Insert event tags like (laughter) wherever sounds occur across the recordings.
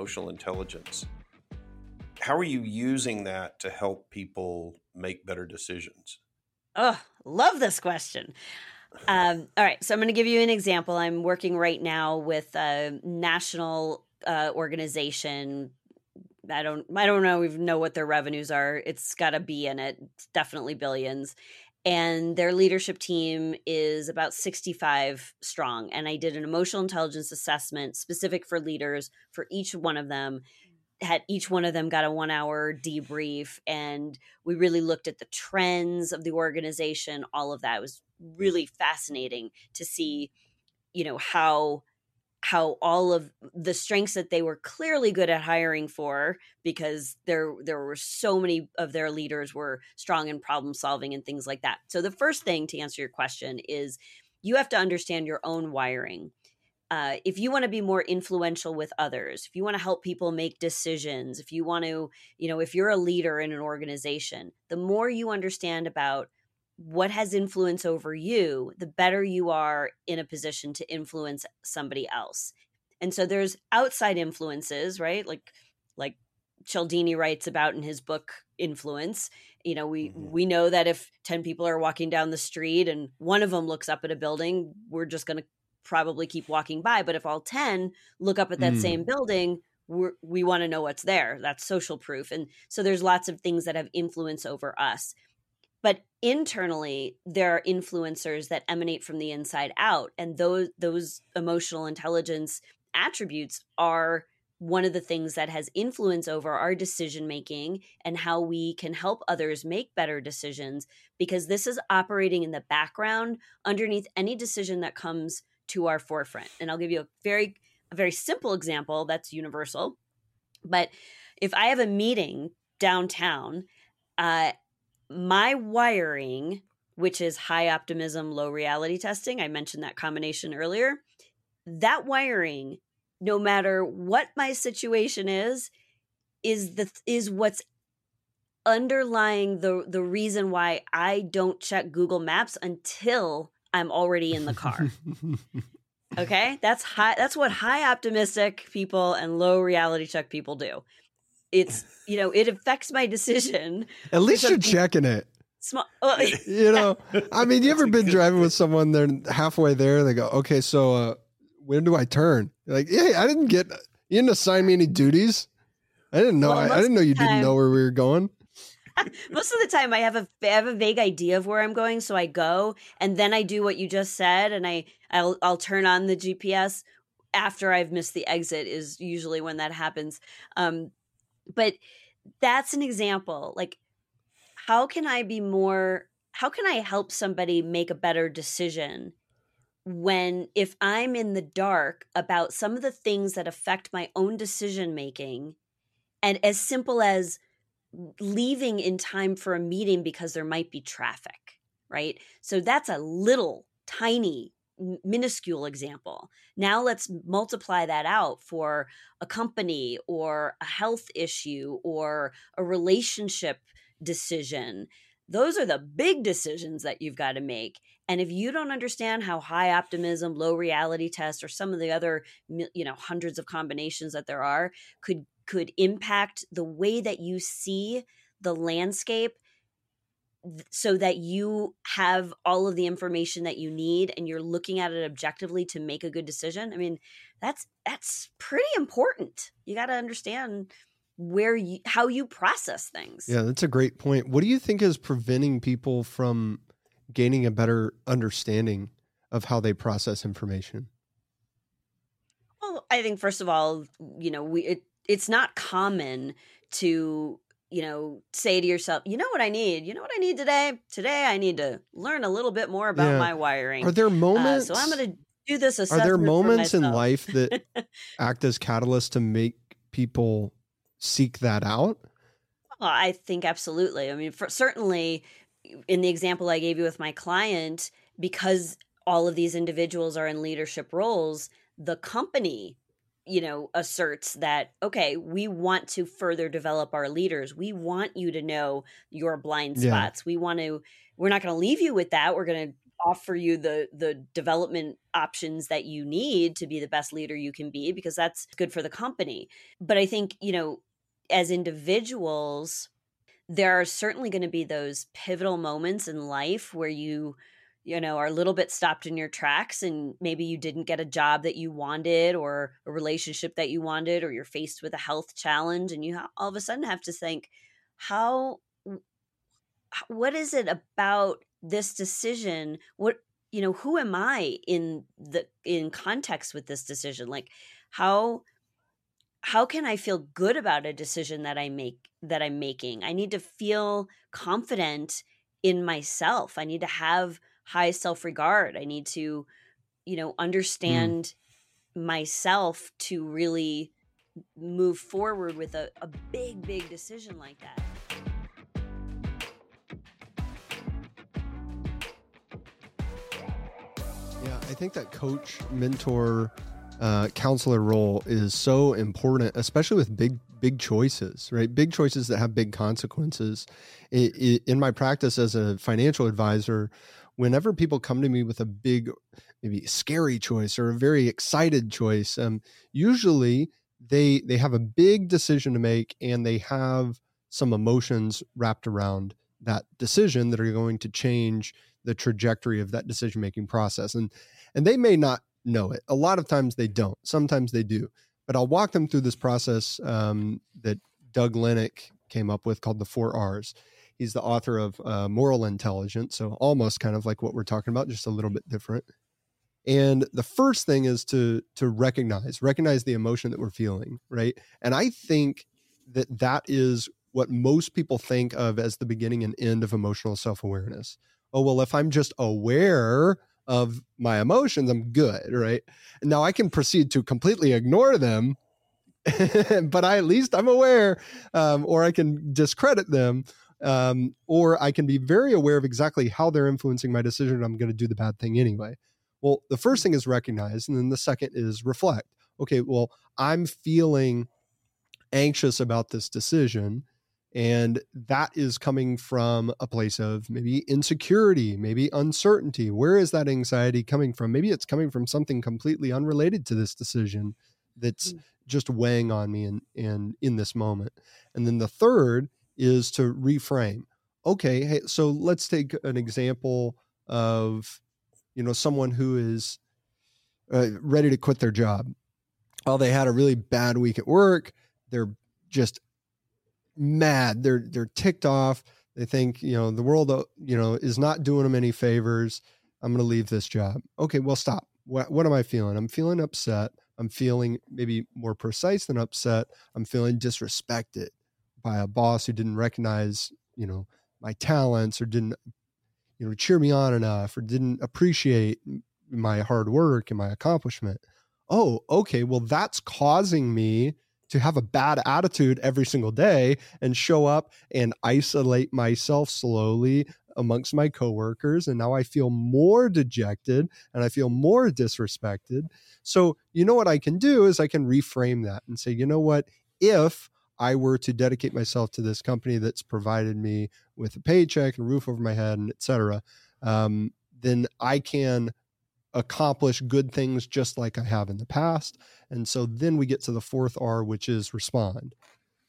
Emotional intelligence, how are you using that to help people make better decisions? Oh, love this question. Um, all right, so I'm going to give you an example. I'm working right now with a national uh, organization. I don't, I don't know, even know what their revenues are. It's got a B in it. Definitely billions, and their leadership team is about 65 strong and i did an emotional intelligence assessment specific for leaders for each one of them. Had each one of them got a one hour debrief and we really looked at the trends of the organization all of that. It was really fascinating to see you know how how all of the strengths that they were clearly good at hiring for because there there were so many of their leaders were strong in problem solving and things like that. So the first thing to answer your question is you have to understand your own wiring. Uh, if you want to be more influential with others, if you want to help people make decisions, if you want to, you know, if you're a leader in an organization, the more you understand about what has influence over you, the better you are in a position to influence somebody else. And so there's outside influences, right? Like like Cialdini writes about in his book Influence. You know, we mm-hmm. we know that if 10 people are walking down the street and one of them looks up at a building, we're just going to probably keep walking by, but if all 10 look up at that mm. same building, we're, we want to know what's there. That's social proof. And so there's lots of things that have influence over us. But internally, there are influencers that emanate from the inside out, and those those emotional intelligence attributes are one of the things that has influence over our decision making and how we can help others make better decisions because this is operating in the background underneath any decision that comes to our forefront. And I'll give you a very a very simple example that's universal. But if I have a meeting downtown uh, my wiring, which is high optimism, low reality testing, I mentioned that combination earlier. That wiring, no matter what my situation is, is the is what's underlying the the reason why I don't check Google Maps until I'm already in the car. (laughs) okay? That's high that's what high optimistic people and low reality check people do it's you know it affects my decision. (laughs) At least you're checking it. Small, you (laughs) know, I mean, you ever been driving with someone? They're halfway there. They go, "Okay, so uh, when do I turn?" You're like, yeah, I didn't get. You didn't assign me any duties. I didn't know. Well, I, I, didn't know you time, didn't know where we were going. (laughs) most of the time, I have a I have a vague idea of where I'm going, so I go, and then I do what you just said, and I I'll I'll turn on the GPS after I've missed the exit. Is usually when that happens. Um, but that's an example like how can i be more how can i help somebody make a better decision when if i'm in the dark about some of the things that affect my own decision making and as simple as leaving in time for a meeting because there might be traffic right? So that's a little tiny minuscule example. Now let's multiply that out for a company or a health issue or a relationship decision. Those are the big decisions that you've got to make. And if you don't understand how high optimism, low reality test, or some of the other, you know, hundreds of combinations that there are could could impact the way that you see the landscape so that you have all of the information that you need and you're looking at it objectively to make a good decision i mean that's that's pretty important. You got to understand where you how you process things. Yeah that's a great point. What do you think is preventing people from gaining a better understanding of how they process information? Well i think first of all you know we it, it's not common to you know, say to yourself, you know what I need? You know what I need today? Today I need to learn a little bit more about yeah. my wiring. Are there moments? Uh, so I'm going to do this Are there moments in life that (laughs) act as catalysts to make people seek that out? Well, I think absolutely. I mean, for, certainly in the example I gave you with my client, because all of these individuals are in leadership roles, the company, you know, asserts that, okay, we want to further develop our leaders. We want you to know your blind Yeah. spots. We want to, we're not going to leave you with that. We're going to offer you the the development options that you need to be the best leader you can be because that's good for the company but i think you know as individuals there are certainly going to be those pivotal moments in life where you you know are a little bit stopped in your tracks and maybe you didn't get a job that you wanted or a relationship that you wanted or you're faced with a health challenge and you all of a sudden have to think how what is it about this decision? What you know who am i in the in context with this decision? Like how how can i feel good about a decision that i make that i'm making? I need to feel confident in myself. I need to have high self-regard i need to you know understand myself to really move forward with a, a big big decision like that Yeah, I think that coach, mentor, uh, counselor role is so important, especially with big, big choices, right? Big choices that have big consequences. I i in my practice as a financial advisor, whenever people come to me with a big, maybe scary choice or a very excited choice, um, usually they they have a big decision to make and they have some emotions wrapped around that decision that are going to change the trajectory of that decision making process. And and they may not know it. A lot of times they don't. Sometimes they do. But i'll walk them through this process um, that doug lennick came up with called the four r's he's the author of uh, moral intelligence so almost kind of like what we're talking about just a little bit different. And the first thing is to to recognize recognize the emotion that we're feeling right? And i think that that is what most people think of as the beginning and end of emotional self-awareness. Oh well if i'm just aware of my emotions i'm good right? Now i can proceed to completely ignore them (laughs) but i at least i'm aware um, or i can discredit them um, or i can be very aware of exactly how they're influencing my decision and i'm going to do the bad thing anyway well the first thing is recognize and then the second is reflect okay well i'm feeling anxious about this decision and that is coming from a place of maybe insecurity, maybe uncertainty. Where is that anxiety coming from? Maybe it's coming from something completely unrelated to this decision that's just weighing on me and in, in, in this moment. And then the third is to reframe. Okay, hey, so let's take an example of you know someone who is uh, ready to quit their job. Oh, they had a really bad week at work. They're just mad. They're they're ticked off. They think you know the world uh, you know is not doing them any favors. I'm going to leave this job. Okay, well stop. What what am I feeling? I'm feeling upset. I'm feeling maybe more precise than upset. I'm feeling disrespected by a boss who didn't recognize you know my talents or didn't you know cheer me on enough or didn't appreciate my hard work and my accomplishment. Oh, okay. Well, that's causing me to have a bad attitude every single day and show up and isolate myself slowly amongst my coworkers and now I feel more dejected and I feel more disrespected. So, you know what I can do is I can reframe that and say, "You know what? If I were to dedicate myself to this company that's provided me with a paycheck and a roof over my head and et cetera, um, then I can accomplish good things just like I have in the past. And so then we get to the fourth R, which is respond.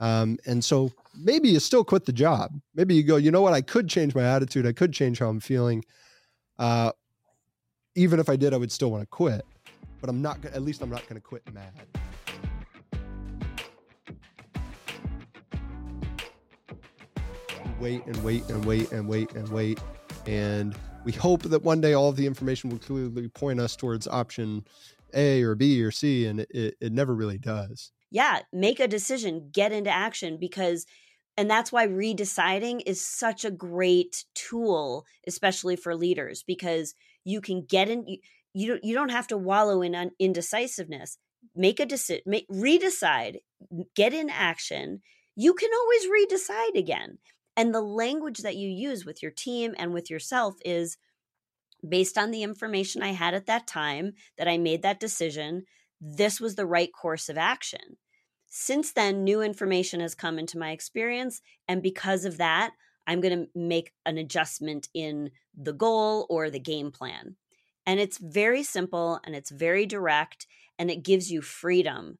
Um, and so maybe you still quit the job. Maybe you go, you know what? I could change my attitude. I could change how I'm feeling. Uh, even if I did, I would still want to quit. But I'm not. At least I'm not going to quit mad. Wait and wait and wait and wait and wait, and we hope that one day all of the information will clearly point us towards option A or B or C, and it, it never really does. Yeah, make a decision, get into action because and that's why redeciding is such a great tool especially for leaders because you can get in you don't you don't have to wallow in un- indecisiveness. Make a decision, redecide, get in action. You can always redecide again. And the language that you use with your team and with yourself is based on the information I had at that time that I made that decision, this was the right course of action. Since then, new information has come into my experience. And because of that, I'm going to make an adjustment in the goal or the game plan. And it's very simple and it's very direct and it gives you freedom.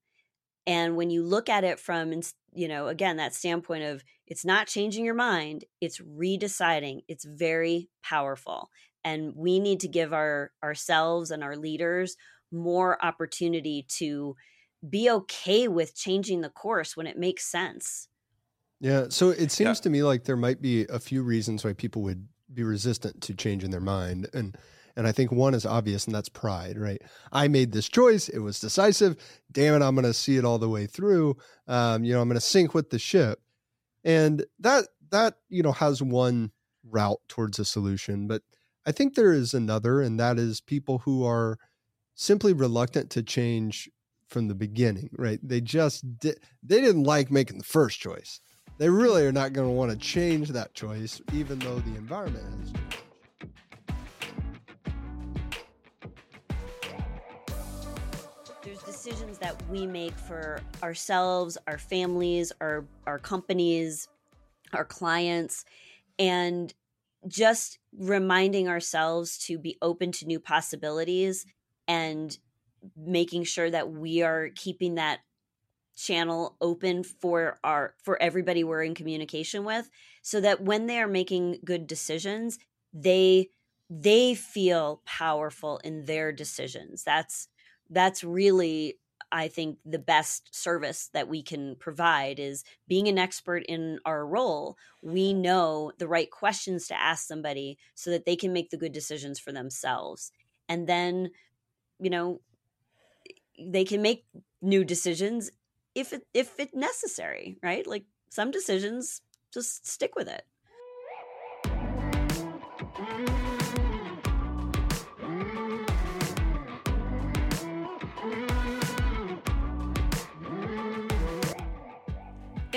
And when you look at it from, you know, again, that standpoint of it's not changing your mind, it's redeciding, it's very powerful. And we need to give our ourselves and our leaders more opportunity to be okay with changing the course when it makes sense. Yeah. So it seems yeah. to me like there might be a few reasons why people would be resistant to changing their mind. And and I think one is obvious, and that's pride, right? I made this choice. It was decisive. Damn it, I'm going to see it all the way through. Um, you know, I'm going to sink with the ship. And that that, you know, has one route towards a solution. But I think there is another, and that is people who are simply reluctant to change from the beginning, right? They just did, they didn't like making the first choice. They really are not going to want to change that choice, even though the environment has changed. Decisions that we make for ourselves, our families, our our companies, our clients, and just reminding ourselves to be open to new possibilities and making sure that we are keeping that channel open for our for everybody we're in communication with so that when they are making good decisions they they feel powerful in their decisions. That's that's really i think the best service that we can provide is being an expert in our role we know the right questions to ask somebody so that they can make the good decisions for themselves. And then you know they can make new decisions if it if it necessary right? Like some decisions just stick with it